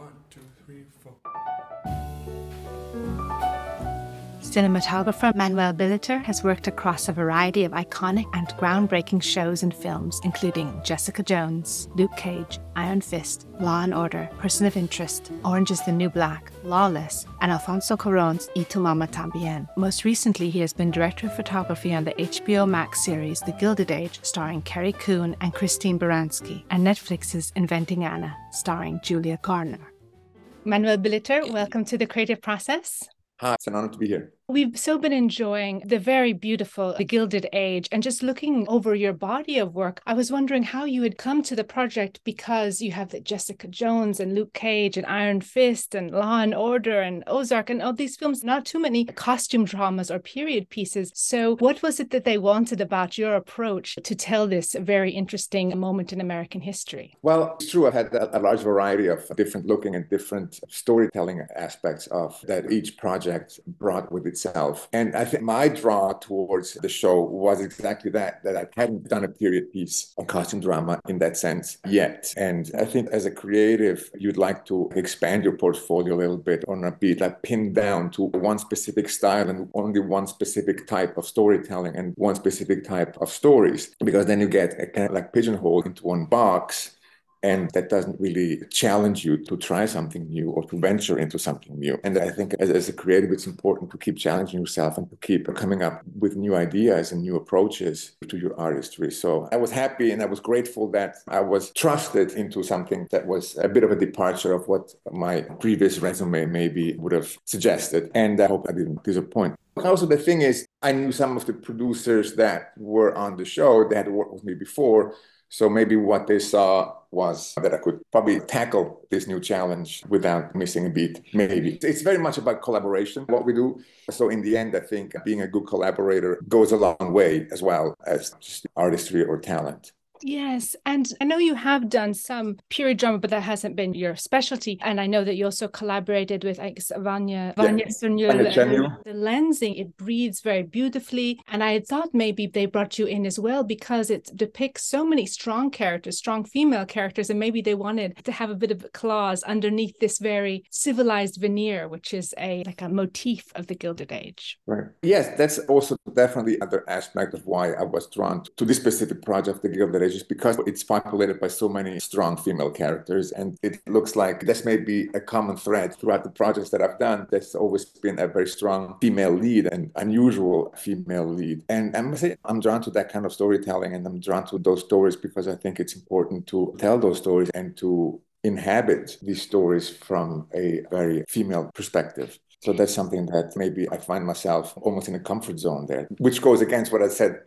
One, two, three, four. Cinematographer Manuel Billeter has worked across a variety of iconic and groundbreaking shows and films, including Jessica Jones, Luke Cage, Iron Fist, Law and Order, Person of Interest, Orange is the New Black, Lawless, and Alfonso Cuarón's Y tu Mama Tambien. Most recently, he has been director of photography on the HBO Max series The Gilded Age, starring Carrie Coon and Christine Baranski, and Netflix's Inventing Anna, starring Julia Garner. Manuel Billeter, welcome to the creative process. Hi, it's an honor to be here. We've so been enjoying the very beautiful The Gilded Age and just looking over your body of work. I was wondering how you had come to the project because you have the Jessica Jones and Luke Cage and Iron Fist and Law and Order and Ozark and all these films, not too many costume dramas or period pieces. So, what was it that they wanted about your approach to tell this very interesting moment in American history? Well, it's true. I've had a, large variety of different looking and different storytelling aspects of that each project brought with its itself. And I think my draw towards the show was exactly that, that I hadn't done a period piece on costume drama in that sense yet. And I think as a creative, you'd like to expand your portfolio a little bit on a beat, like pinned down to one specific style and only one specific type of storytelling and one specific type of stories, because then you get a kind of like pigeonhole into one box and that doesn't really challenge you to try something new or to venture into something new. And I think as, as, a creative, it's important to keep challenging yourself and to keep coming up with new ideas and new approaches to your artistry. So I was happy and I was grateful that I was trusted into something that was a bit of a departure of what my previous resume maybe would have suggested. And I hope I didn't disappoint. Also, the thing is, I knew some of the producers that were on the show that had worked with me before. So maybe what they saw was that I could probably tackle this new challenge without missing a beat. Maybe. It's very much about collaboration, what we do. So in the end, I think being a good collaborator goes a long way as well as just artistry or talent. Yes. And I know you have done some period drama, but that hasn't been your specialty. And I know that you also collaborated with, I guess, Vanja, Vanja yeah. The lensing, it breathes very beautifully. And I thought maybe they brought you in as well because it depicts so many strong characters, strong female characters. And maybe they wanted to have a bit of claws underneath this very civilized veneer, which is a like a motif of the Gilded Age. Right. Yes, that's also definitely another aspect of why I was drawn to this specific project, the Gilded Age just because it's populated by so many strong female characters. And it looks like this may be a common thread throughout the projects that I've done. There's always been a very strong female lead and unusual female lead. And I must say, I'm drawn to that kind of storytelling and I'm drawn to those stories because I think it's important to tell those stories and to inhabit these stories from a very female perspective. So that's something that maybe I find myself almost in a comfort zone there, which goes against what I said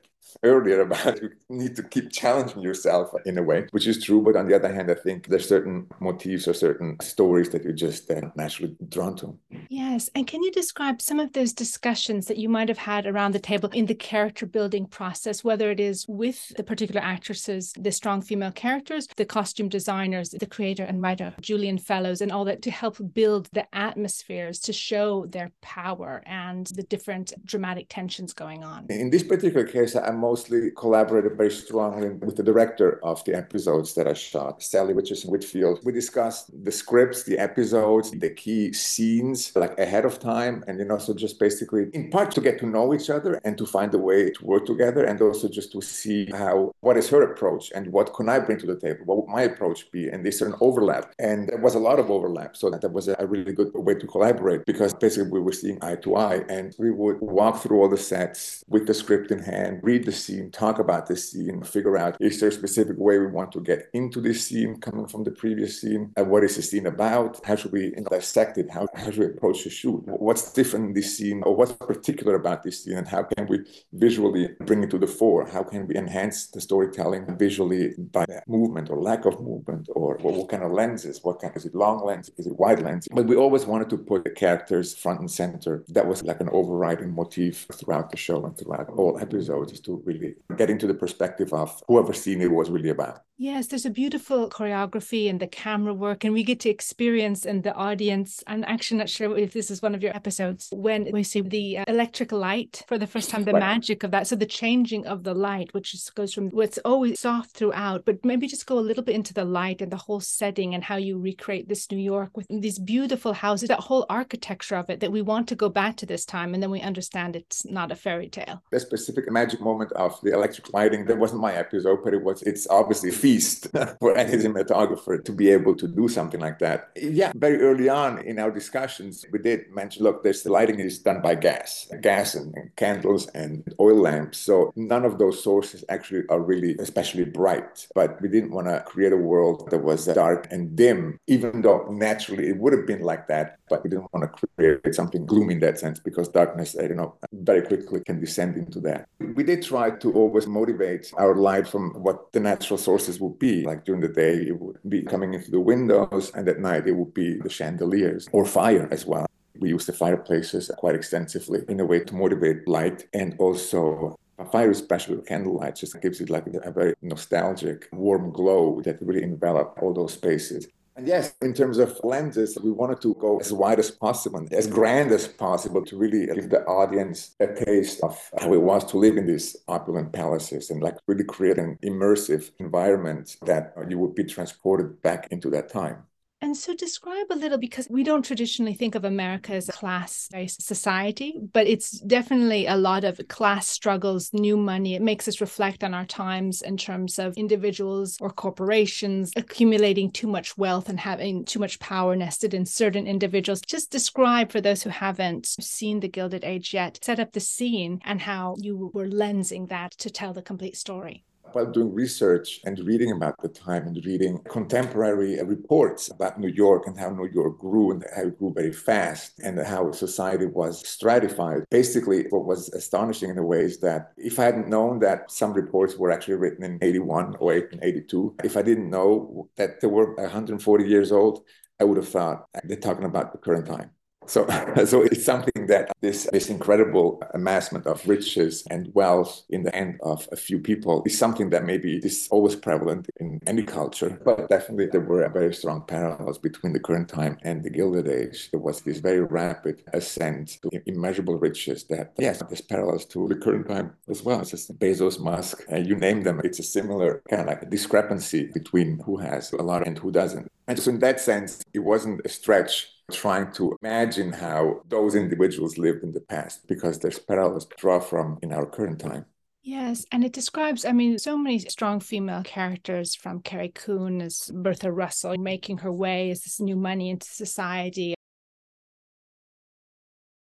earlier about you need to keep challenging yourself in a way, which is true. But on the other hand, I think there's certain motifs or certain stories that you're just uh, naturally drawn to. Yes. And can you describe some of those discussions that you might have had around the table in the character building process, whether it is with the particular actresses, the strong female characters, the costume designers, the creator and writer, Julian Fellowes and all that to help build the atmospheres to show their power and the different dramatic tensions going on? In this particular case, I mostly collaborated very strongly with the director of the episodes that I shot, Salli Richardson-Whitfield. We discussed the scripts, the episodes, the key scenes like ahead of time, and then also just basically in part to get to know each other and to find a way to work together, and also just to see how what is her approach and what can I bring to the table, what would my approach be, and is there an overlap? And there was a lot of overlap, so that was a really good way to collaborate because basically we were seeing eye to eye, and we would walk through all the sets with the script in hand, read the scene, talk about the scene, figure out is there a specific way we want to get into this scene coming from the previous scene? And what is the scene about? How should we dissect it? How, how should we approach the shoot? What's different in this scene or what's particular about this scene? And how can we visually bring it to the fore? How can we enhance the storytelling visually by movement or lack of movement or what, what kind of lenses? What kind, is it long lens? Is it wide lens? But we always wanted to put the characters front and center. That was like an overriding motif throughout the show and throughout all episodes is to to really get into the perspective of whoever seen it was really about. Yes, there's a beautiful choreography and the camera work, and we get to experience in the audience. I'm actually not sure if this is one of your episodes when we see the uh, electric light for the first time, the right. magic of that. So the changing of the light, which goes from what's always soft throughout, but maybe just go a little bit into the light and the whole setting and how you recreate this New York with these beautiful houses, that whole architecture of it that we want to go back to this time, and then we understand it's not a fairy tale. The specific magic moment of the electric lighting, that wasn't my episode, but it was. It's obviously a feast for any cinematographer to be able to do something like that. Yeah, very early on in our discussions, we did mention, look, this the lighting is done by gas, gas and, and candles and oil lamps. So none of those sources actually are really especially bright. But we didn't want to create a world that was dark and dim, even though naturally it would have been like that. But we didn't want to create something gloomy in that sense because darkness, uh, you know, very quickly can descend into that. We did try to always motivate our light from what the natural sources would be like during the day, it would be coming into the windows, and at night, it would be the chandeliers or fire as well. We use the fireplaces quite extensively in a way to motivate light and also a fire, especially with candlelight, just gives it like a very nostalgic, warm glow that really envelop all those spaces. And yes, in terms of lenses, we wanted to go as wide as possible, as grand as possible to really give the audience a taste of how it was to live in these opulent palaces and like really create an immersive environment that you would be transported back into that time. And so, describe a little because we don't traditionally think of America as a class society, but it's definitely a lot of class struggles, new money. It makes us reflect on our times in terms of individuals or corporations accumulating too much wealth and having too much power nested in certain individuals. Just describe for those who haven't seen the Gilded Age yet, set up the scene and how you were lensing that to tell the complete story while doing research and reading about the time and reading contemporary reports about New York and how New York grew and how it grew very fast and how society was stratified. Basically, what was astonishing in a way is that if I hadn't known that some reports were actually written in 81 or 82, if I didn't know that they were 140 years old, I would have thought they're talking about the current time. So, so it's something that this, this incredible amassment of riches and wealth in the hand of a few people is something that maybe is always prevalent in any culture. But definitely there were very strong parallels between the current time and the Gilded Age. There was this very rapid ascent to immeasurable riches that, yes, there's parallels to the current time as well. It's just Bezos, Musk, uh, you name them. It's a similar kind of like discrepancy between who has a lot and who doesn't. And so in that sense, it wasn't a stretch trying to imagine how those individuals lived in the past because there's parallels to draw from in our current time. Yes, and it describes, I mean, so many strong female characters from Carrie Coon as Bertha Russell making her way as this new money into society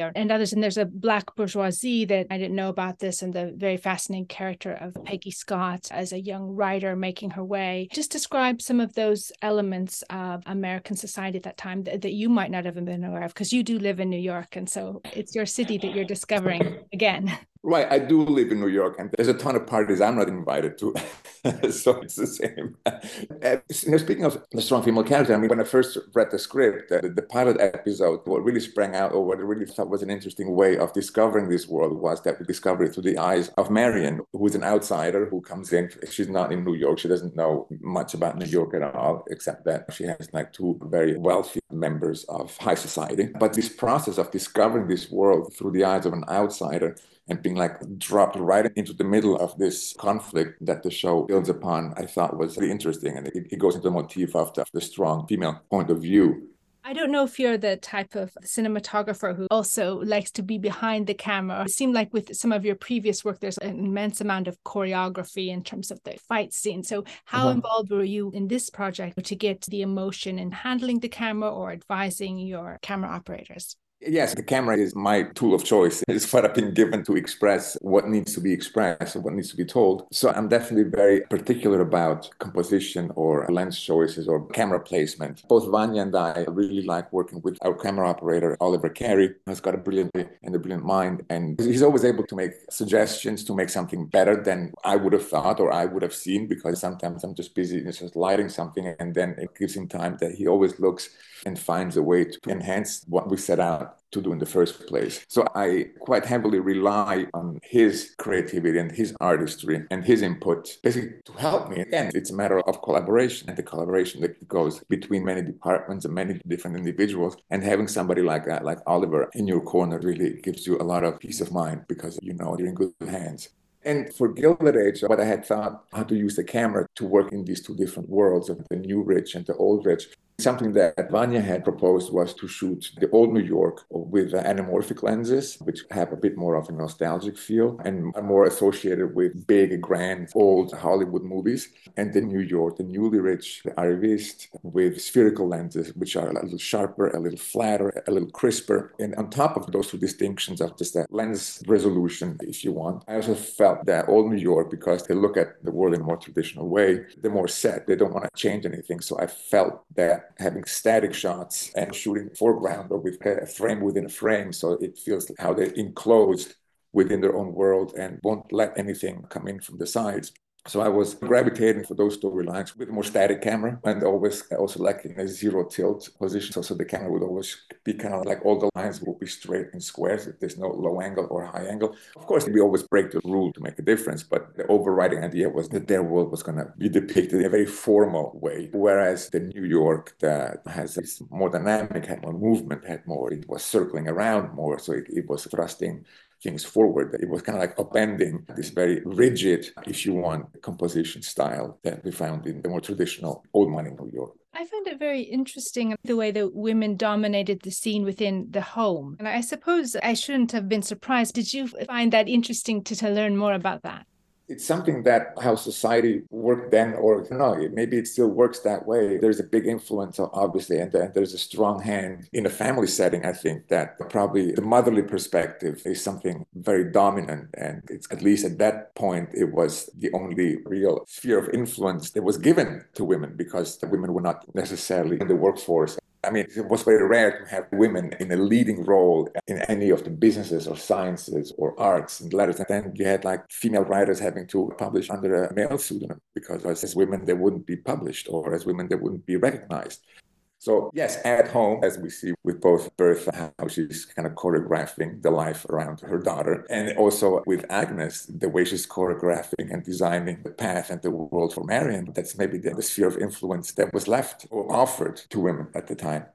and others. And there's a black bourgeoisie that I didn't know about this, and the very fascinating character of Peggy Scott as a young writer making her way. Just describe some of those elements of American society at that time that, that you might not have been aware of, because you do live in New York, and so it's your city that you're discovering again. Right. I do live in New York, and there's a ton of parties I'm not invited to. so it's the same. Uh, speaking of the strong female character, I mean, when I first read the script, uh, the pilot episode, what really sprang out, or what I really thought was an interesting way of discovering this world, was that we discovered it through the eyes of Marion, who's an outsider who comes in. She's not in New York. She doesn't know much about New York at all, except that she has like two very wealthy members of high society. But this process of discovering this world through the eyes of an outsider and being like dropped right into the middle of this conflict that the show builds upon, I thought was really interesting. And it, it goes into the motif of the, the strong female point of view. I don't know if you're the type of cinematographer who also likes to be behind the camera. It seemed like with some of your previous work, there's an immense amount of choreography in terms of the fight scene. So, how uh-huh. involved were you in this project to get the emotion in handling the camera or advising your camera operators? Yes, the camera is my tool of choice. It's what I've been given to express what needs to be expressed and what needs to be told. So I'm definitely very particular about composition or lens choices or camera placement. Both Vanja and I really like working with our camera operator, Oliver Carey, who's got a brilliant and a brilliant mind. And he's always able to make suggestions to make something better than I would have thought or I would have seen because sometimes I'm just busy and just lighting something and then it gives him time that he always looks and finds a way to enhance what we set out to do in the first place. So I quite heavily rely on his creativity and his artistry and his input basically to help me. Again, it's a matter of collaboration and the collaboration that goes between many departments and many different individuals. And having somebody like that, like Oliver in your corner really gives you a lot of peace of mind because you know you're in good hands. And for Gilded Age, what I had thought how to use the camera to work in these two different worlds of the new rich and the old rich Something that Vanja had proposed was to shoot the old New York with anamorphic lenses, which have a bit more of a nostalgic feel and are more associated with big, grand, old Hollywood movies. And the New York, the newly rich, the arriviste with spherical lenses, which are a little sharper, a little flatter, a little crisper. And on top of those two distinctions of just that lens resolution, if you want, I also felt that old New York, because they look at the world in a more traditional way, they're more set. They don't want to change anything. So I felt that having static shots and shooting foreground or with a frame within a frame. So it feels how they're enclosed within their own world and won't let anything come in from the sides. So I was gravitating for those storylines with a more static camera and always also like in a zero tilt position. So, so the camera would always be kind of like all the lines will be straight and squares if there's no low angle or high angle. Of course, we always break the rule to make a difference, but the overriding idea was that their world was going to be depicted in a very formal way. Whereas the New York that has this more dynamic, had more movement, had more, it was circling around more. So it, it was thrusting things forward. It was kind of like upending this very rigid, if you want, composition style that we found in the more traditional old money New York. I found it very interesting the way that women dominated the scene within the home. And I suppose I shouldn't have been surprised. Did you find that interesting to, to learn more about that? It's something that how society worked then or no maybe it still works that way. There's a big influence obviously and, and there's a strong hand in a family setting i think that probably the motherly perspective is something very dominant and it's at least at that point it was the only real sphere of influence that was given to women because the women were not necessarily in the workforce I mean, it was very rare to have women in a leading role in any of the businesses or sciences or arts and letters. And then you had like female writers having to publish under a male pseudonym because as women, they wouldn't be published or as women, they wouldn't be recognized. So yes, at home, as we see with both Bertha, how she's kind of choreographing the life around her daughter, and also with Agnes, the way she's choreographing and designing the path and the world for Marion. That's maybe the, the sphere of influence that was left or offered to women at the time.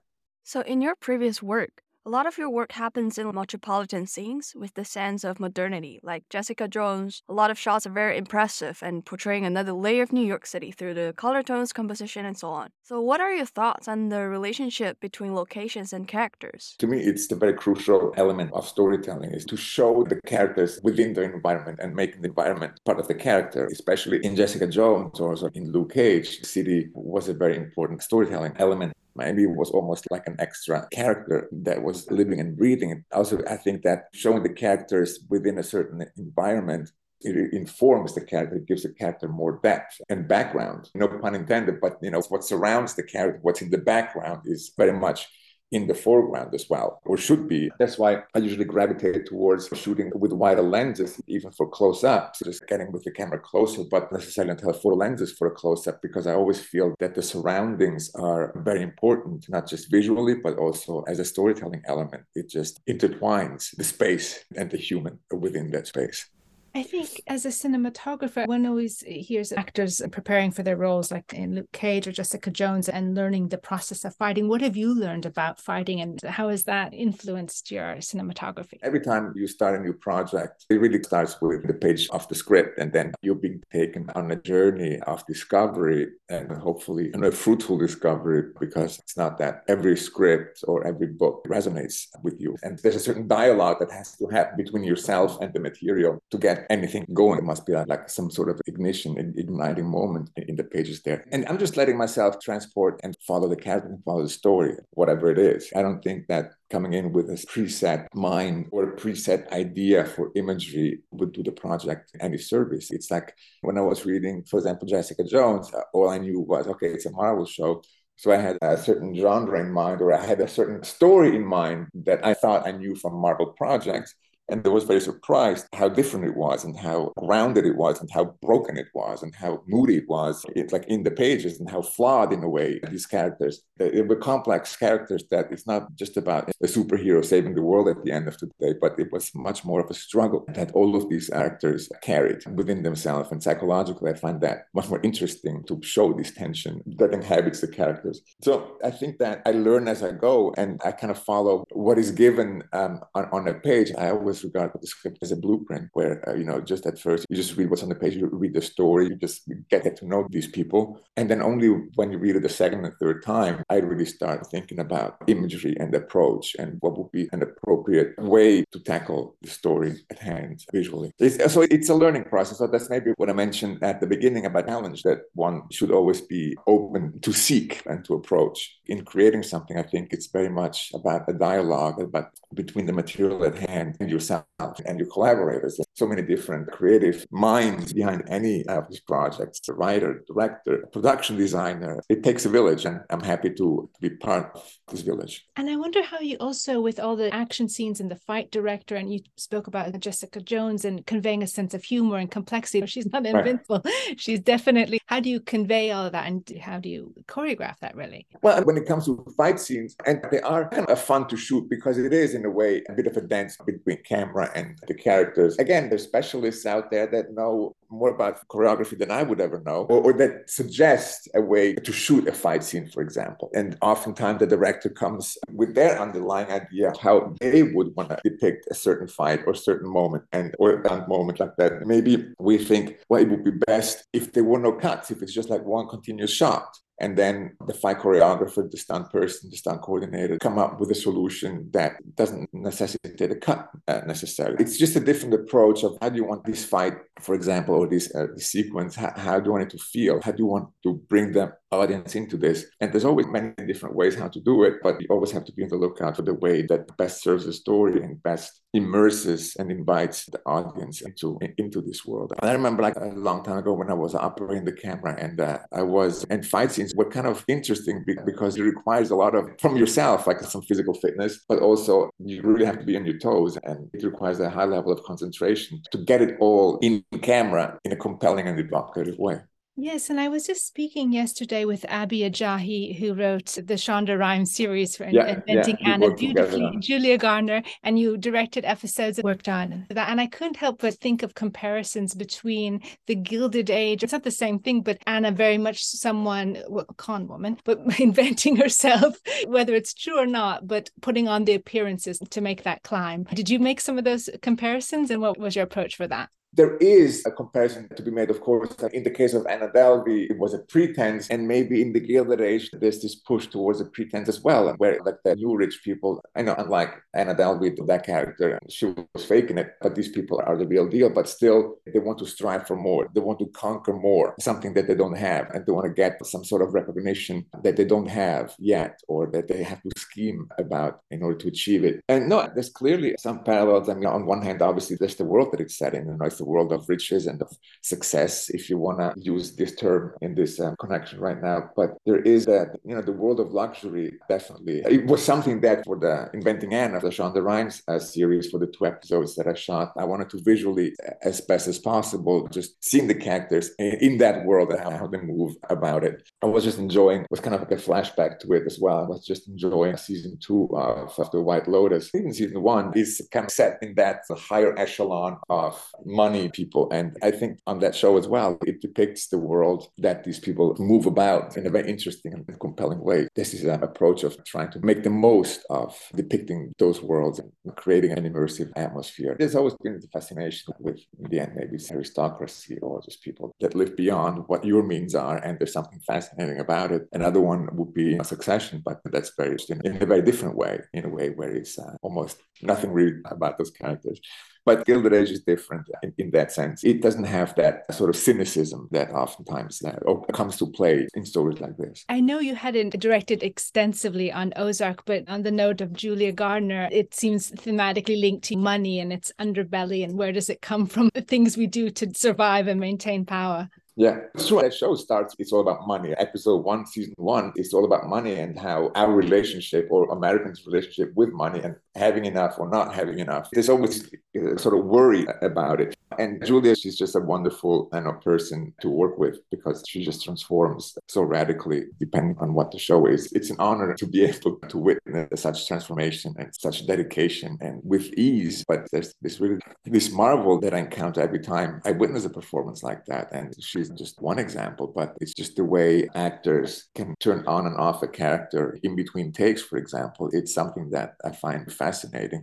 So, in your previous work, a lot of your work happens in metropolitan scenes with the sense of modernity, like Jessica Jones. A lot of shots are very impressive and portraying another layer of New York City through the color tones, composition, and so on. So, what are your thoughts on the relationship between locations and characters? To me, it's the very crucial element of storytelling is to show the characters within the environment and make the environment part of the character, especially in Jessica Jones or in Luke Cage. City was a very important storytelling element maybe it was almost like an extra character that was living and breathing. Also, I think that showing the characters within a certain environment it informs the character, it gives the character more depth and background. No pun intended, but you know what surrounds the character, what's in the background is very much in the foreground as well, or should be. That's why I usually gravitate towards shooting with wider lenses, even for close ups, just getting with the camera closer, but necessarily until full lenses for a close up, because I always feel that the surroundings are very important, not just visually, but also as a storytelling element. It just intertwines the space and the human within that space. I think as a cinematographer, one always hears actors preparing for their roles, like in Luke Cage or Jessica Jones, and learning the process of fighting. What have you learned about fighting, and how has that influenced your cinematography? Every time you start a new project, it really starts with the page of the script, and then you're being taken on a journey of discovery, and hopefully a fruitful discovery, because it's not that every script or every book resonates with you, and there's a certain dialogue that has to happen between yourself and the material to get anything going. It must be like some sort of ignition, igniting moment in the pages there. And I'm just letting myself transport and follow the character follow the story, whatever it is. I don't think that coming in with a preset mind or a preset idea for imagery would do the project any service. It's like when I was reading, for example, Jessica Jones, uh, all I knew was, okay, it's a Marvel show. So I had a certain genre in mind, or I had a certain story in mind that I thought I knew from Marvel projects And I was very surprised how different it was and how grounded it was and how broken it was and how moody it was. It's like in the pages and how flawed in a way these characters. They were complex characters that it's not just about a superhero saving the world at the end of the day, but it was much more of a struggle that all of these actors carried within themselves. And psychologically, I find that much more interesting to show this tension that inhabits the characters. So I think that I learn as I go and I kind of follow what is given um, on, on a page. I always regard the script as a blueprint where, uh, you know, just at first you just read what's on the page, you read the story, you just get to know these people. And then only when you read it the second and third time, I really start thinking about imagery and approach and what would be an appropriate way to tackle the story at hand visually. It's, so it's a learning process. So that's maybe what I mentioned at the beginning about challenge that one should always be open to seek and to approach. In creating something, I think it's very much about a dialogue about between the material at hand and yourself and your collaborators. There's so many different creative minds behind any of these projects, the writer, director, production designer. It takes a village and I'm happy to, to be part of this village. And I wonder how you also, with all the action scenes and the fight director, and you spoke about Jessica Jones and conveying a sense of humor and complexity. She's not invincible. Right. She's definitely, how do you convey all of that and how do you choreograph that really? Well, when it comes to fight scenes, and they are kind of fun to shoot because it is, in a way, a bit of a dance between camera and the characters. Again, there's specialists out there that know more about choreography than I would ever know, or, or, that suggest a way to shoot a fight scene, for example. And oftentimes the director comes with their underlying idea of how they would want to depict a certain fight or certain moment, and or a moment like that. Maybe we think, well, it would be best if there were no cuts, if it's just like one continuous shot and then the fight choreographer, the stunt person, the stunt coordinator come up with a solution that doesn't necessitate a cut uh, necessarily. It's just a different approach of how do you want this fight, for example, or this, uh, this sequence, how, how, do you want it to feel? How do you want to bring the audience into this? And there's always many different ways how to do it, but you always have to be on the lookout for the way that best serves the story and best immerses and invites the audience into into this world. And I remember like a long time ago when I was operating the camera and uh, I was and fight scenes were kind of interesting because it requires a lot of from yourself like some physical fitness, but also you really have to be on your toes and it requires a high level of concentration to get it all in camera in a compelling and evocative way. Yes, and I was just speaking yesterday with Abby Ajayi, who wrote the Shonda Rhimes series for yeah, Inventing yeah, Anna beautifully, Julia Garner, and you directed episodes worked on that. And I couldn't help but think of comparisons between the Gilded Age. It's not the same thing, but Anna very much someone, well, con woman, but inventing herself, whether it's true or not, but putting on the appearances to make that climb. Did you make some of those comparisons, and what was your approach for that? There is a comparison to be made, of course. In the case of Anna Delvey, it was a pretense, and maybe in the Gilded Age, there's this push towards a pretense as well, where like the new rich people, I know, unlike Anna Delvey, that character, she was faking it, but these people are the real deal. But still, they want to strive for more. They want to conquer more, something that they don't have, and they want to get some sort of recognition that they don't have yet, or that they have to scheme about in order to achieve it. And no, there's clearly some parallels. I mean, on one hand, obviously, there's the world that it's set in, and it's the world of riches and of success, if you want to use this term in this um, connection right now. But there is that, you know, the world of luxury, definitely. It was something that for the Inventing Anna, the Shonda Rhimes uh, series, for the two episodes that I shot, I wanted to visually, as best as possible, just seeing the characters in, in that world and how they move about it. I was just enjoying, it was kind of like a flashback to it as well. I was just enjoying season two of, of The White Lotus. Even season one is kind of set in that higher echelon of money people. And I think on that show as well, it depicts the world that these people move about in a very interesting and compelling way. This is an approach of trying to make the most of depicting those worlds and creating an immersive atmosphere. There's always been the fascination with, in the end, maybe aristocracy or just people that live beyond what your means are. And there's something fascinating about it. Another one would be a succession, but that's very in a very different way, in a way where it's uh, almost nothing really about those characters. But Gilded Age is different in, in, that sense. It doesn't have that sort of cynicism that oftentimes uh, comes to play in stories like this. I know you hadn't directed extensively on Ozark, but on the note of Julia Garner, it seems thematically linked to money and its underbelly and where does it come from, the things we do to survive and maintain power. Yeah, true. That show starts, it's all about money. Episode one, season one, it's all about money and how our relationship or Americans' relationship with money and having enough or not having enough. There's always uh, sort of worry about it. And Julia, she's just a wonderful kind of person to work with because she just transforms so radically depending on what the show is. It's an honor to be able to witness such transformation and such dedication and with ease. But there's this really this marvel that I encounter every time I witness a performance like that. And she's just one example, but it's just the way actors can turn on and off a character in between takes, for example. It's something that I find fascinating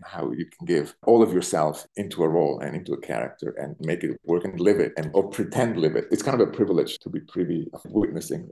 how you can give all of yourself into a role and into a character and make it work and live it and or pretend live it. It's kind of a privilege to be privy of witnessing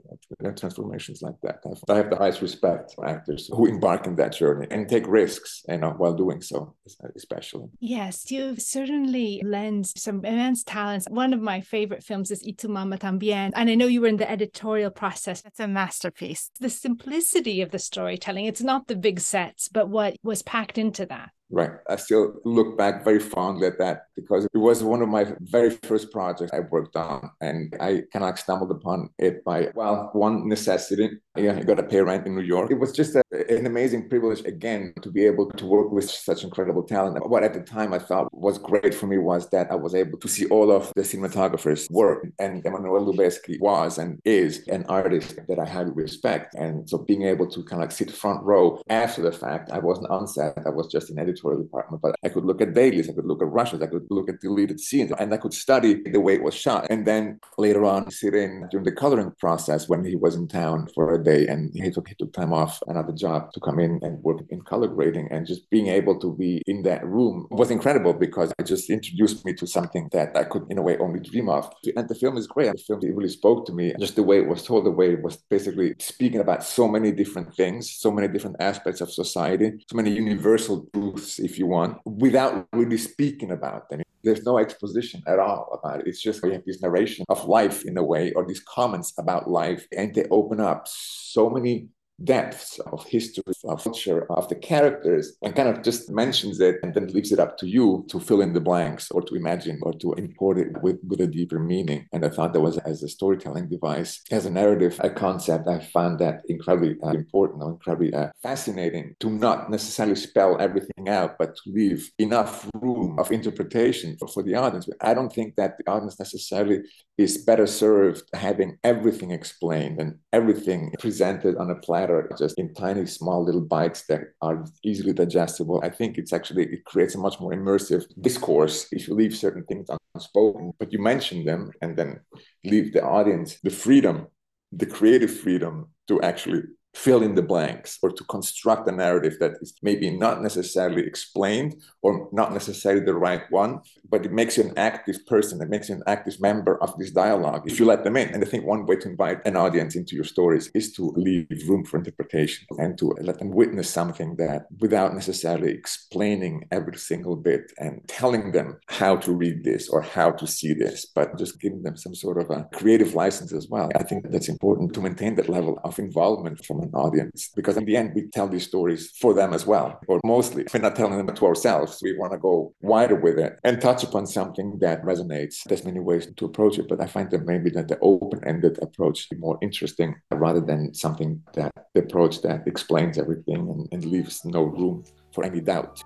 transformations like that. I have the highest respect for actors who embark in that journey and take risks, you know, while doing so, especially. Yes, you've certainly lent some immense talents. One of my favorite films is Y tu mamá también, and I know you were in the editorial process. It's a masterpiece. The simplicity of the storytelling. It's not the big sets, but what was packed into that. Right. I still look back very fondly at that because it was one of my very first projects I worked on. And I kind of stumbled upon it by, well, one necessity. Yeah, I got to pay rent in New York. It was just a, an amazing privilege, again, to be able to work with such incredible talent. What at the time I thought was great for me was that I was able to see all of the cinematographers' work. And Emmanuel Lubezki was and is an artist that I highly respect. And so being able to kind of sit front row after the fact, I wasn't on set, I was just an editor editorial department, but I could look at dailies, I could look at rushes, I could look at deleted scenes, and I could study the way it was shot. And then later on, sit in during the coloring process when he was in town for a day and he took, he took time off another job to come in and work in color grading. And just being able to be in that room was incredible because it just introduced me to something that I could, in a way, only dream of. And the film is great. The film it really spoke to me. Just the way it was told, the way it was basically speaking about so many different things, so many different aspects of society, so many universal truths if you want, without really speaking about them. There's no exposition at all about it. It's just we have this narration of life in a way, or these comments about life, and they open up so many depths of history, of culture, of the characters, and kind of just mentions it and then leaves it up to you to fill in the blanks or to imagine or to import it with, with a deeper meaning. And I thought that was as a storytelling device, as a narrative, a concept, I found that incredibly uh, important or incredibly uh, fascinating to not necessarily spell everything out, but to leave enough room of interpretation for, for the audience. But I don't think that the audience necessarily is better served having everything explained and everything presented on a platter just in tiny, small little bites that are easily digestible. I think it's actually, it creates a much more immersive discourse if you leave certain things unspoken, but you mention them and then leave the audience the freedom, the creative freedom to actually fill in the blanks or to construct a narrative that is maybe not necessarily explained or not necessarily the right one, but it makes you an active person. It makes you an active member of this dialogue if you let them in. And I think one way to invite an audience into your stories is to leave room for interpretation and to let them witness something that without necessarily explaining every single bit and telling them how to read this or how to see this, but just giving them some sort of a creative license as well. I think that's important to maintain that level of involvement from audience because in the end we tell these stories for them as well or mostly. We're not telling them to ourselves. We want to go wider with it and touch upon something that resonates. There's many ways to approach it but i find that maybe that the open-ended approach is more interesting rather than something that the approach that explains everything and, and leaves no room for any doubt.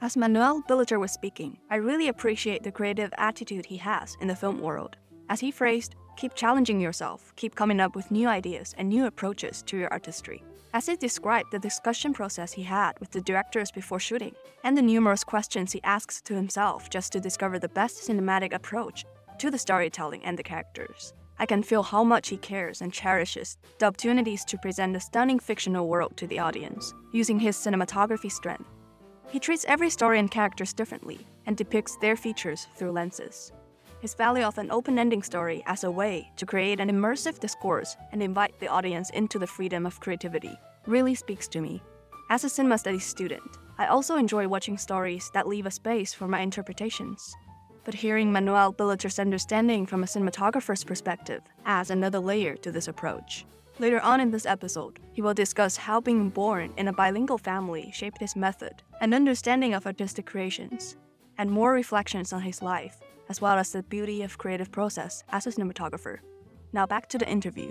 As Manuel Billeter was speaking, I really appreciate the creative attitude he has in the film world. As he phrased, Keep challenging yourself, keep coming up with new ideas and new approaches to your artistry. As he described the discussion process he had with the directors before shooting, and the numerous questions he asks to himself just to discover the best cinematic approach to the storytelling and the characters. I can feel how much he cares and cherishes the opportunities to present a stunning fictional world to the audience, using his cinematography strength. He treats every story and characters differently and depicts their features through lenses his value of an open ending story as a way to create an immersive discourse and invite the audience into the freedom of creativity really speaks to me. As a cinema studies student, I also enjoy watching stories that leave a space for my interpretations. But hearing Manuel Billeter's understanding from a cinematographer's perspective adds another layer to this approach. Later on in this episode, he will discuss how being born in a bilingual family shaped his method and understanding of artistic creations, and more reflections on his life as well as the beauty of creative process as a cinematographer. Now back to the interview.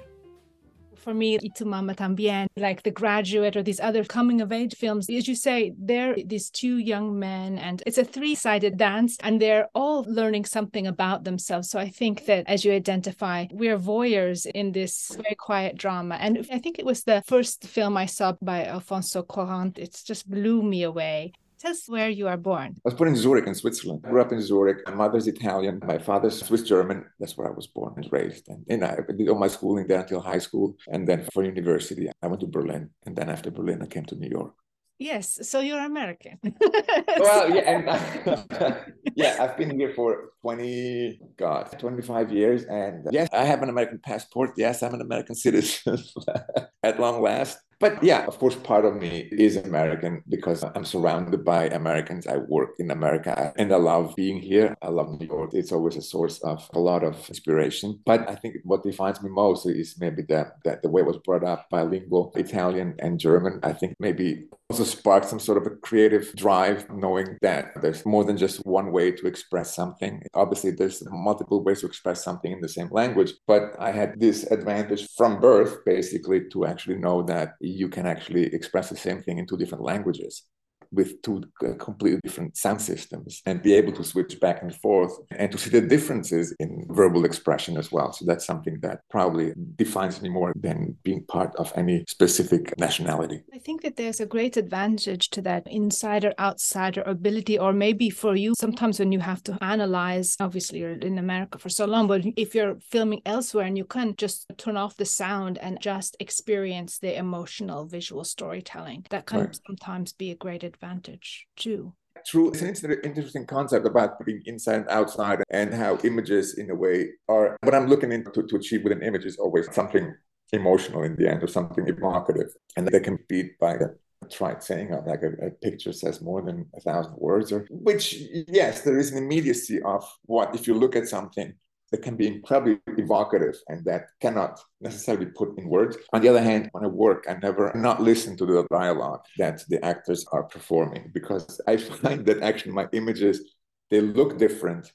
For me, Tu Mama Tambien, like The Graduate or these other coming of age films, as you say, they're these two young men and it's a three sided dance and they're all learning something about themselves. So I think that as you identify, we're voyeurs in this very quiet drama. And I think it was the first film I saw by Alfonso Cuarón. It just blew me away. Tell us where you are born. I was born in Zurich, in Switzerland. I grew up in Zurich. My mother's Italian. My father's Swiss German. That's where I was born and raised. And, and I did all my schooling there until high school. And then for university, I went to Berlin. And then after Berlin, I came to New York. Yes, so you're American. well, yeah, and, yeah, I've been here for 20, God, 25 years. And yes, I have an American passport. Yes, I'm an American citizen at long last. But yeah, of course, part of me is American because I'm surrounded by Americans. I work in America and I love being here. I love New York. It's always a source of a lot of inspiration. But I think what defines me most is maybe that, that the way I was brought up bilingual Italian and German. I think maybe also sparked some sort of a creative drive, knowing that there's more than just one way to express something. Obviously, there's multiple ways to express something in the same language. But I had this advantage from birth, basically, to actually know that you can actually express the same thing in two different languages with two uh, completely different sound systems and be able to switch back and forth and to see the differences in verbal expression as well. So that's something that probably defines me more than being part of any specific nationality. I think that there's a great advantage to that insider outsider ability, or maybe for you, sometimes when you have to analyze, obviously you're in America for so long, but if you're filming elsewhere and you can just turn off the sound and just experience the emotional visual storytelling, that can right. sometimes be a great advantage advantage too. True. It's an interesting concept about putting inside and outside and how images, in a way, are what I'm looking into to achieve with an image is always something emotional in the end or something evocative. And they can be by the tried saying like a, a, picture says more than a thousand words or which yes there is an immediacy of what if you look at something that can be incredibly evocative and that cannot necessarily put in words. On the other hand, when I work, I never not listen to the dialogue that the actors are performing because I find that actually my images they look different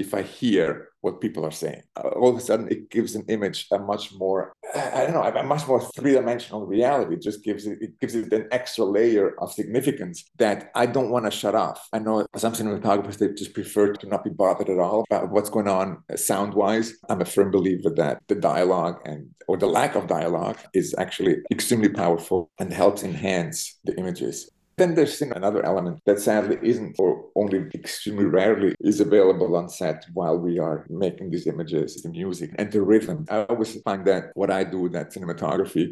if I hear what people are saying. All of a sudden, it gives an image a much more, I don't know, a much more three-dimensional reality. It just gives it, it gives it an extra layer of significance that I don't want to shut off. I know some cinematographers, they just prefer to not be bothered at all about what's going on sound-wise. I'm a firm believer that the dialogue and or the lack of dialogue is actually extremely powerful and helps enhance the images. Then there's another element that sadly isn't, or only extremely rarely is available on set while we are making these images, the music and the rhythm. I always find that what I do, that cinematography,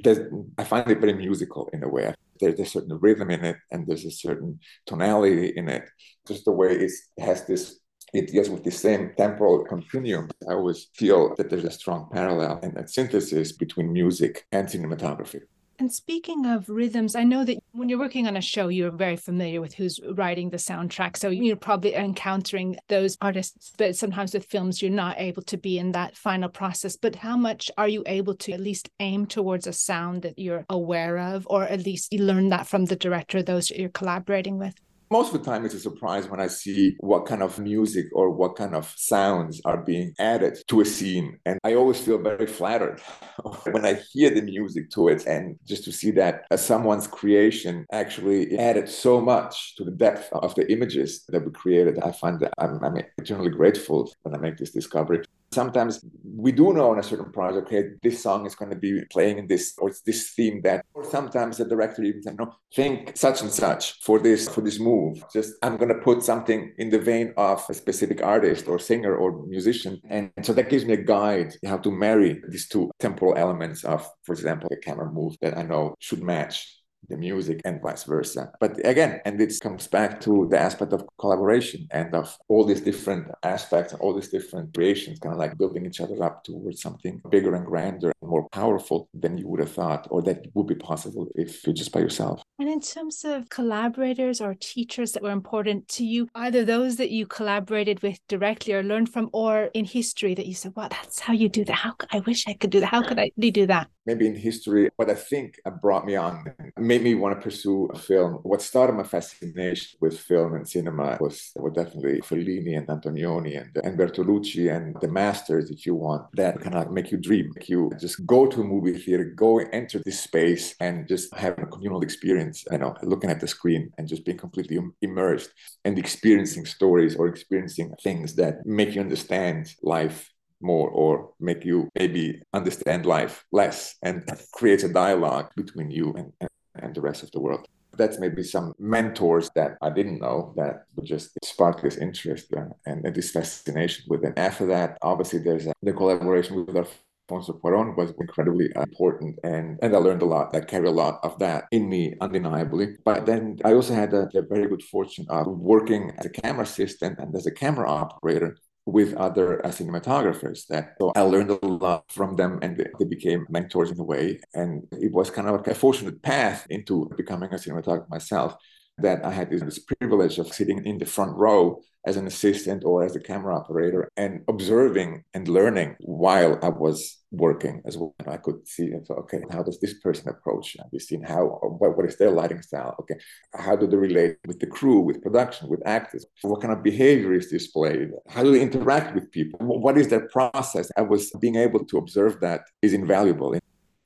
I find it very musical in a way. There's a certain rhythm in it, and there's a certain tonality in it. Just the way it has this it deals with the same temporal continuum. I always feel that there's a strong parallel and a synthesis between music and cinematography. And speaking of rhythms, I know that when you're working on a show, you're very familiar with who's writing the soundtrack. So you're probably encountering those artists, but sometimes with films, you're not able to be in that final process. But how much are you able to at least aim towards a sound that you're aware of, or at least you learn that from the director, those you're collaborating with? Most of the time it's a surprise when I see what kind of music or what kind of sounds are being added to a scene. And I always feel very flattered when I hear the music to it and just to see that uh, someone's creation actually added so much to the depth of the images that we created. I find that I'm, I'm eternally grateful when I make this discovery sometimes we do know on a certain project, okay, this song is going to be playing in this, or it's this theme that, or sometimes the director even says, no, think such and such for this, for this move. Just, I'm going to put something in the vein of a specific artist or singer or musician. And so that gives me a guide how to marry these two temporal elements of, for example, the camera move that I know should match the music and vice versa. But again, and it comes back to the aspect of collaboration and of all these different aspects, and all these different creations, kind of like building each other up towards something bigger and grander and more powerful than you would have thought, or that would be possible if you're just by yourself. And in terms of collaborators or teachers that were important to you, either those that you collaborated with directly or learned from, or in history that you said, "Wow, that's how you do that. How I wish I could do that. How could I do that?" Maybe in history, what I think brought me on made me want to pursue a film. What started my fascination with film and cinema was, was definitely Fellini and Antonioni and, and Bertolucci and the masters, if you want, that kind of make you dream, make you just go to a movie theater, go enter this space and just have a communal experience, you know, looking at the screen and just being completely immersed and experiencing stories or experiencing things that make you understand life more or make you maybe understand life less and creates a dialogue between you and, and, and the rest of the world that's maybe some mentors that I didn't know that would just spark this interest and, this fascination with it. After that, obviously, there's a, the collaboration with our Alfonso Cuaron was incredibly important and, and I learned a lot. I carry a lot of that in me, undeniably. But then I also had the, the very good fortune of working as a camera assistant and as a camera operator with other uh, cinematographers that so I learned a lot from them and they, became mentors in a way. And it was kind of like a fortunate path into becoming a cinematographer myself that I had this privilege of sitting in the front row as an assistant or as a camera operator and observing and learning while I was working as well. I could see, okay, how does this person approach this scene? How, what, what is their lighting style? Okay, how do they relate with the crew, with production, with actors? What kind of behavior is displayed? How do they interact with people? What is their process? I was being able to observe that is invaluable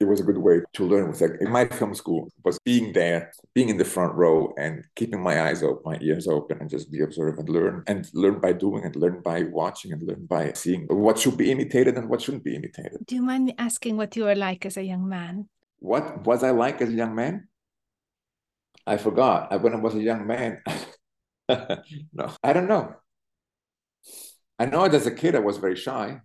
it was a good way to learn. Was like in my film school was being there, being in the front row and keeping my eyes open, my ears open and just be observant and learn and learn by doing and learn by watching and learn by seeing what should be imitated and what shouldn't be imitated. Do you mind me asking what you were like as a young man? What was I like as a young man? I forgot. When I was a young man, no, I don't know. I know that as a kid I was very shy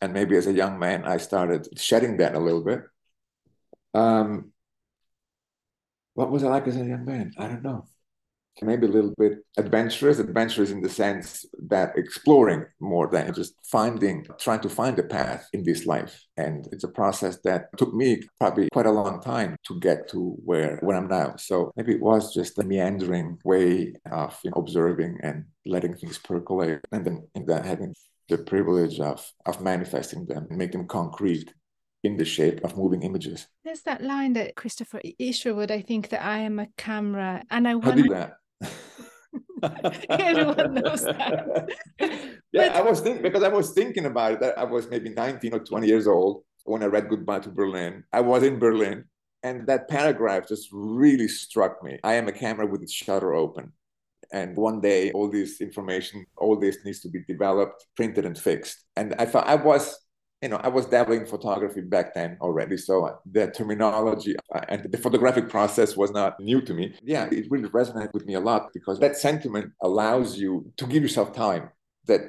and maybe as a young man, I started shedding that a little bit. Um, what was I like as a young man? I don't know. Maybe a little bit adventurous, adventurous in the sense that exploring more than just finding, trying to find a path in this life. And it's a process that took me probably quite a long time to get to where where I'm now. So maybe it was just a meandering way of you know, observing and letting things percolate, and then in that having the privilege of of manifesting them make them concrete in the shape of moving images. There's that line that Christopher Isherwood, I think that I am a camera, and I want that. Everyone knows that. yeah, but... I was thinking because I was thinking about it. That I was maybe 19 or 20 years old when I read Goodbye to Berlin. I was in Berlin, and that paragraph just really struck me. I am a camera with its shutter open and one day all this information all this needs to be developed printed and fixed. And i thought i was you know i was dabbling in photography back then already so the terminology uh, and the photographic process was not new to me. Yeah it really resonated with me a lot because that sentiment allows you to give yourself time that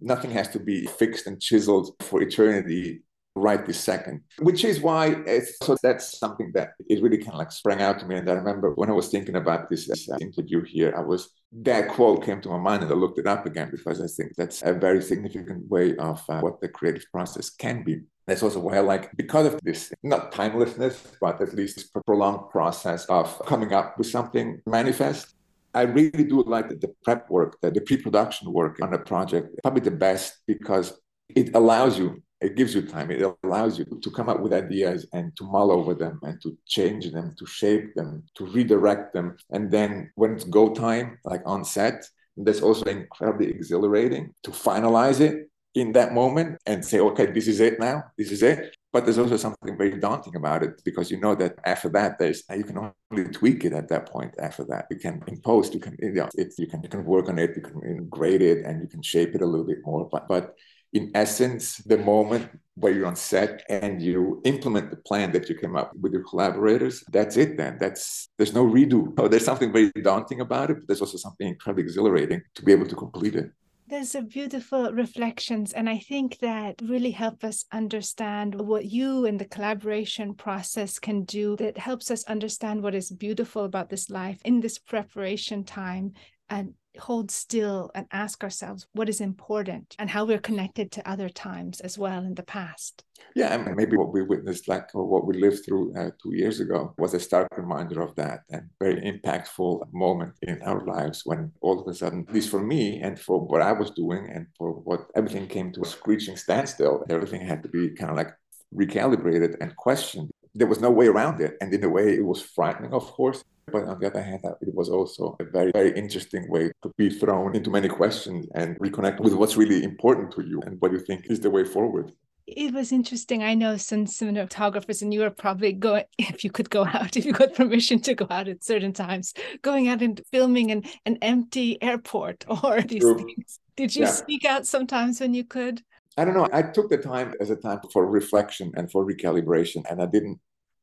nothing has to be fixed and chiseled for eternity right this second, which is why it's, so that's something that it really kind of like sprang out to me. And I remember when I was thinking about this uh, interview here, I was that quote came to my mind and I looked it up again because I think that's a very significant way of uh, what the creative process can be. That's also why I like, because of this, not timelessness, but at least this prolonged process of coming up with something manifest. I really do like the, the prep work, the, the pre production work on a project, probably the best because it allows you it gives you time. It allows you to come up with ideas and to mull over them and to change them to shape them to redirect them. And then when it's go time like on set that's also incredibly exhilarating to finalize it in that moment and say okay this is it now. This is it. But there's also something very daunting about it because you know that after that there's you can only tweak it at that point after that. You can impose you can you know it's you can you can work on it you can grade it and you can shape it a little bit more. But but in essence, the moment where you're on set and you implement the plan that you came up with your collaborators, that's it then. That's there's no redo. Oh, there's something very daunting about it, but there's also something incredibly exhilarating to be able to complete it. There's a beautiful reflections, and I think that really help us understand what you and the collaboration process can do that helps us understand what is beautiful about this life in this preparation time and hold still and ask ourselves what is important and how we're connected to other times as well in the past. Yeah, and maybe what we witnessed, like or what we lived through uh, two years ago, was a stark reminder of that and very impactful moment in our lives when all of a sudden, at least for me and for what I was doing and for what everything came to a screeching standstill, everything had to be kind of like recalibrated and questioned there was no way around it. And in a way, it was frightening, of course. But on the other hand, it was also a very, very interesting way to be thrown into many questions and reconnect with what's really important to you and what you think is the way forward. It was interesting. I know some cinematographers, and you were probably going, if you could go out, if you got permission to go out at certain times, going out and filming an, an empty airport or these True. things. Did you yeah. speak out sometimes when you could? I don't know. I took the time as a time for reflection and for recalibration, and I didn't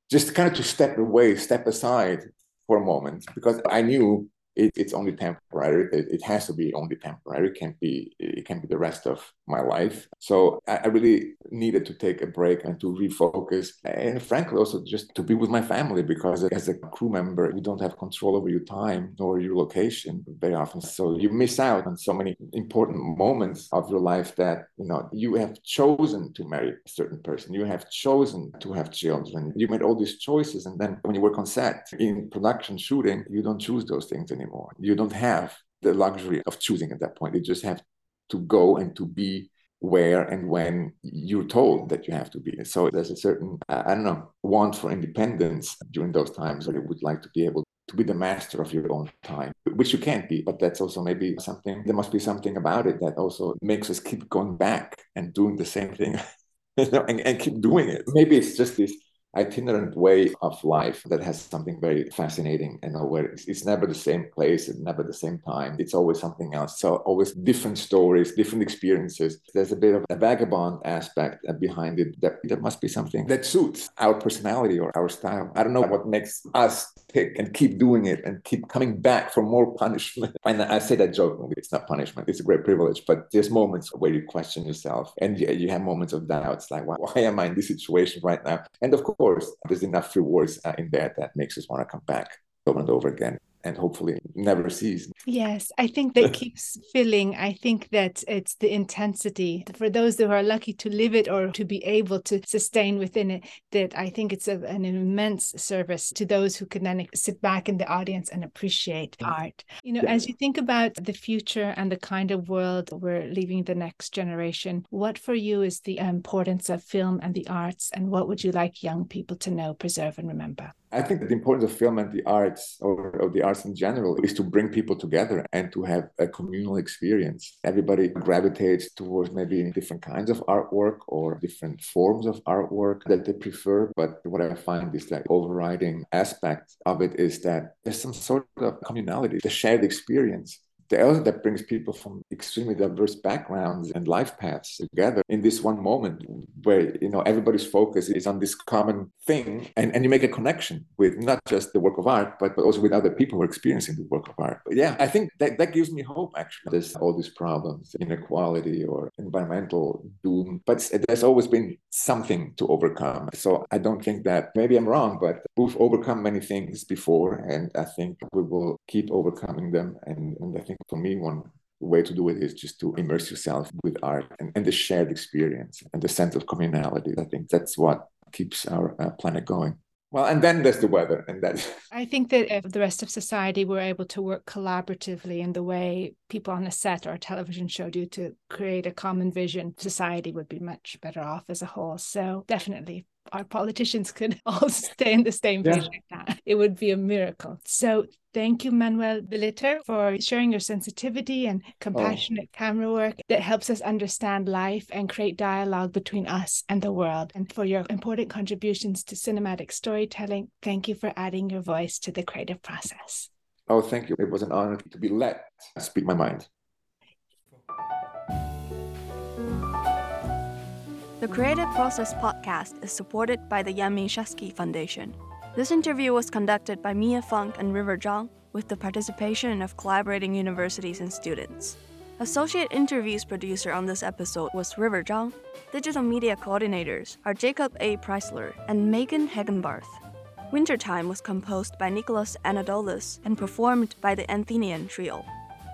just kind of to step away, step aside for a moment because I knew it, it's only temporary. It, it, has to be only temporary. It can't be. It can be the rest of my life. So I, I, really needed to take a break and to refocus, and frankly, also just to be with my family because as a crew member, you don't have control over your time nor your location very often. So you miss out on so many important moments of your life that you know you have chosen to marry a certain person. You have chosen to have children. You made all these choices, and then when you work on set in production shooting, you don't choose those things anymore anymore. You don't have the luxury of choosing at that point. You just have to go and to be where and when you're told that you have to be. So there's a certain, I don't know, want for independence during those times where you would like to be able to be the master of your own time, which you can't be. But that's also maybe something, there must be something about it that also makes us keep going back and doing the same thing and, and keep doing it. Maybe it's just this itinerant way of life that has something very fascinating and you know, where it's, it's, never the same place and never the same time. It's always something else. So always different stories different experiences. There's a bit of a vagabond aspect uh, behind it that there must be something that suits our personality or our style. I don't know what makes us tick and keep doing it and keep coming back for more punishment. And i say that jokingly it's not punishment it's a great privilege but there's moments where you question yourself and you, you have moments of doubts like why, why am i in this situation right now? And of course course, there's enough rewards uh, in there that makes us want to come back over and over again and hopefully never cease. Yes, I think that keeps filling. I think that it's the intensity for those who are lucky to live it or to be able to sustain within it. That I think it's a, an immense service to those who can then sit back in the audience and appreciate mm-hmm. art. You know, as you think about the future and the kind of world we're leaving the next generation, what for you is the importance of film and the arts, and what would you like young people to know, preserve, and remember? I think that the importance of film and the arts, or of the arts in general, is to bring people together and to have a communal experience. Everybody gravitates towards maybe different kinds of artwork or different forms of artwork that they prefer. But what I find is that overriding aspect of it is that there's some sort of communality, the shared experience the other that brings people from extremely diverse backgrounds and life paths together in this one moment where you know everybody's focus is on this common thing and, and you make a connection with not just the work of art but, but also with other people who are experiencing the work of art. But yeah i think that, that gives me hope actually. There's all these problems inequality or environmental doom but there's always been something to overcome. So i don't think that maybe i'm wrong but we've overcome many things before and i think we will keep overcoming them and, and i think for me, one way to do it is just to immerse yourself with art and, and the shared experience and the sense of communality. I think that's what keeps our uh, planet going. Well, and then there's the weather, and that. I think that if the rest of society were able to work collaboratively in the way people on a set or a television show do to create a common vision, society would be much better off as a whole. So definitely our politicians could all stay in the same yeah. like that. It would be a miracle. So thank you, Manuel Billeter, for sharing your sensitivity and compassionate oh. camera work that helps us understand life and create dialogue between us and the world. And for your important contributions to cinematic storytelling, thank you for adding your voice to the creative process. Oh, thank you. It was an honor to be let speak my mind. The Creative Process podcast is supported by the Jan Michalski Foundation. This interview was conducted by Mia Funk and River Zhang with the participation of collaborating universities and students. Associate interviews producer on this episode was River Zhang. Digital media coordinators are Jacob A. Preisler and Megan Hagenbarth. Wintertime was composed by Nicholas Anadolus and performed by the Anthenian Trio.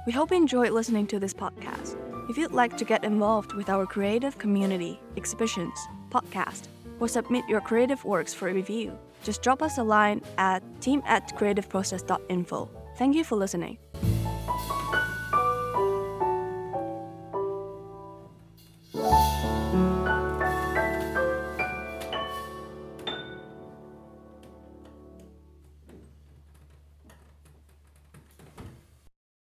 We hope you enjoyed listening to this podcast. If you'd like to get involved with our creative community, exhibitions, podcast, or submit your creative works for review, just drop us a line at team at creativeprocess.info. Thank you for listening.